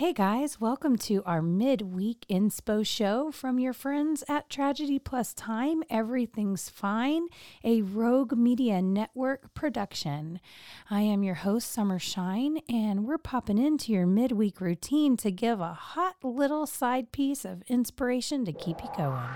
Hey guys, welcome to our midweek inspo show from your friends at Tragedy Plus Time. Everything's Fine, a Rogue Media Network production. I am your host, Summer Shine, and we're popping into your midweek routine to give a hot little side piece of inspiration to keep you going.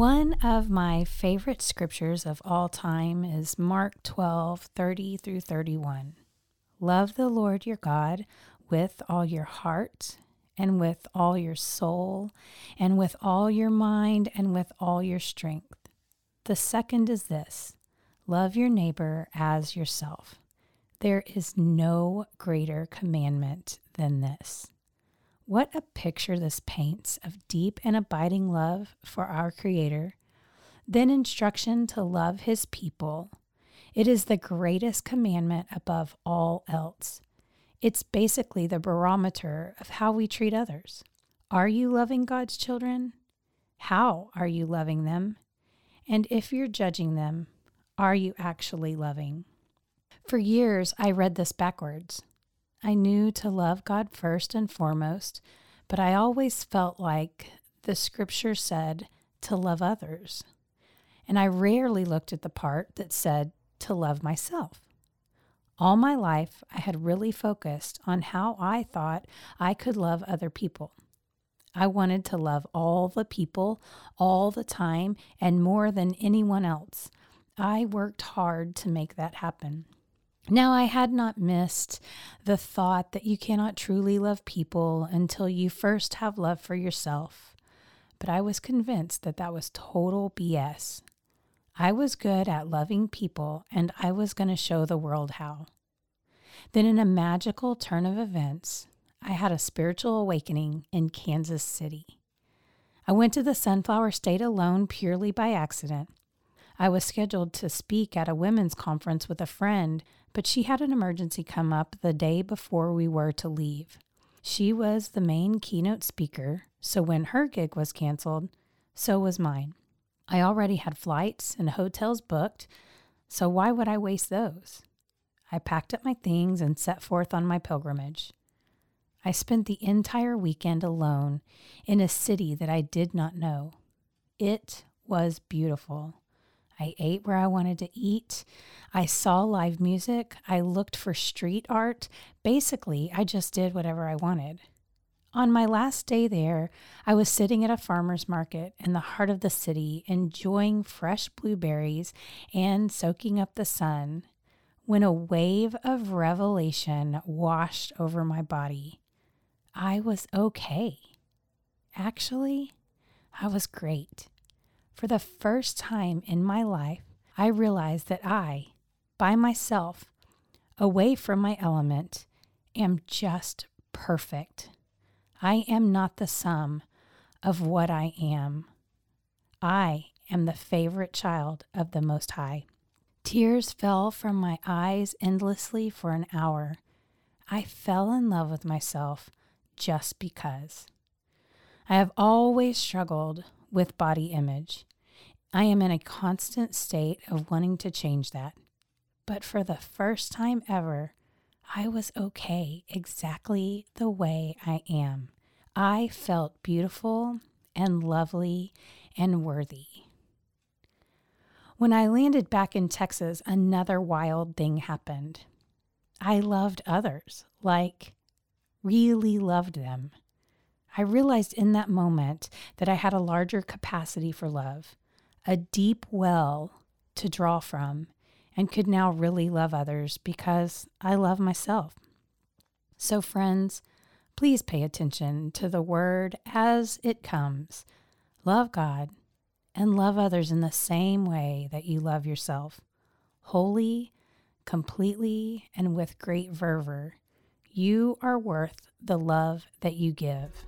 One of my favorite scriptures of all time is Mark 12 30 through 31. Love the Lord your God with all your heart, and with all your soul, and with all your mind, and with all your strength. The second is this love your neighbor as yourself. There is no greater commandment than this. What a picture this paints of deep and abiding love for our Creator, then instruction to love His people. It is the greatest commandment above all else. It's basically the barometer of how we treat others. Are you loving God's children? How are you loving them? And if you're judging them, are you actually loving? For years, I read this backwards. I knew to love God first and foremost, but I always felt like the scripture said to love others. And I rarely looked at the part that said to love myself. All my life, I had really focused on how I thought I could love other people. I wanted to love all the people all the time and more than anyone else. I worked hard to make that happen. Now, I had not missed the thought that you cannot truly love people until you first have love for yourself, but I was convinced that that was total BS. I was good at loving people, and I was going to show the world how. Then, in a magical turn of events, I had a spiritual awakening in Kansas City. I went to the Sunflower State alone purely by accident. I was scheduled to speak at a women's conference with a friend but she had an emergency come up the day before we were to leave. She was the main keynote speaker, so when her gig was canceled, so was mine. I already had flights and hotels booked, so why would I waste those? I packed up my things and set forth on my pilgrimage. I spent the entire weekend alone in a city that I did not know. It was beautiful. I ate where I wanted to eat. I saw live music. I looked for street art. Basically, I just did whatever I wanted. On my last day there, I was sitting at a farmer's market in the heart of the city, enjoying fresh blueberries and soaking up the sun, when a wave of revelation washed over my body. I was okay. Actually, I was great. For the first time in my life, I realized that I, by myself, away from my element, am just perfect. I am not the sum of what I am. I am the favorite child of the Most High. Tears fell from my eyes endlessly for an hour. I fell in love with myself just because. I have always struggled with body image. I am in a constant state of wanting to change that. But for the first time ever, I was okay exactly the way I am. I felt beautiful and lovely and worthy. When I landed back in Texas, another wild thing happened. I loved others, like really loved them. I realized in that moment that I had a larger capacity for love, a deep well to draw from, and could now really love others because I love myself. So, friends, please pay attention to the word as it comes. Love God and love others in the same way that you love yourself. Wholly, completely, and with great fervor. You are worth the love that you give.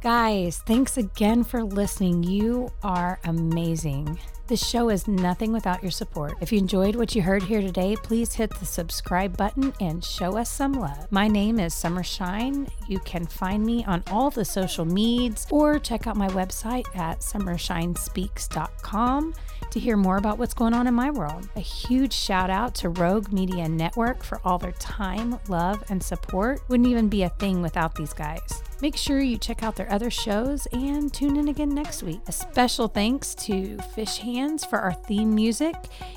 Guys, thanks again for listening. You are amazing. This show is nothing without your support. If you enjoyed what you heard here today, please hit the subscribe button and show us some love. My name is Summer Shine. You can find me on all the social medias or check out my website at summershinespeaks.com to hear more about what's going on in my world. A huge shout out to Rogue Media Network for all their time, love, and support. Wouldn't even be a thing without these guys. Make sure you check out their other shows and tune in again next week. A special thanks to Fish Hands for our theme music.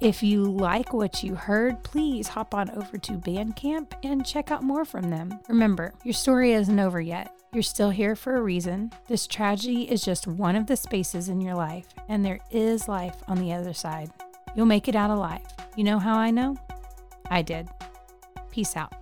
If you like what you heard, please hop on over to Bandcamp and check out more from them. Remember, your story isn't over yet. You're still here for a reason. This tragedy is just one of the spaces in your life, and there is life on the other side. You'll make it out alive. You know how I know? I did. Peace out.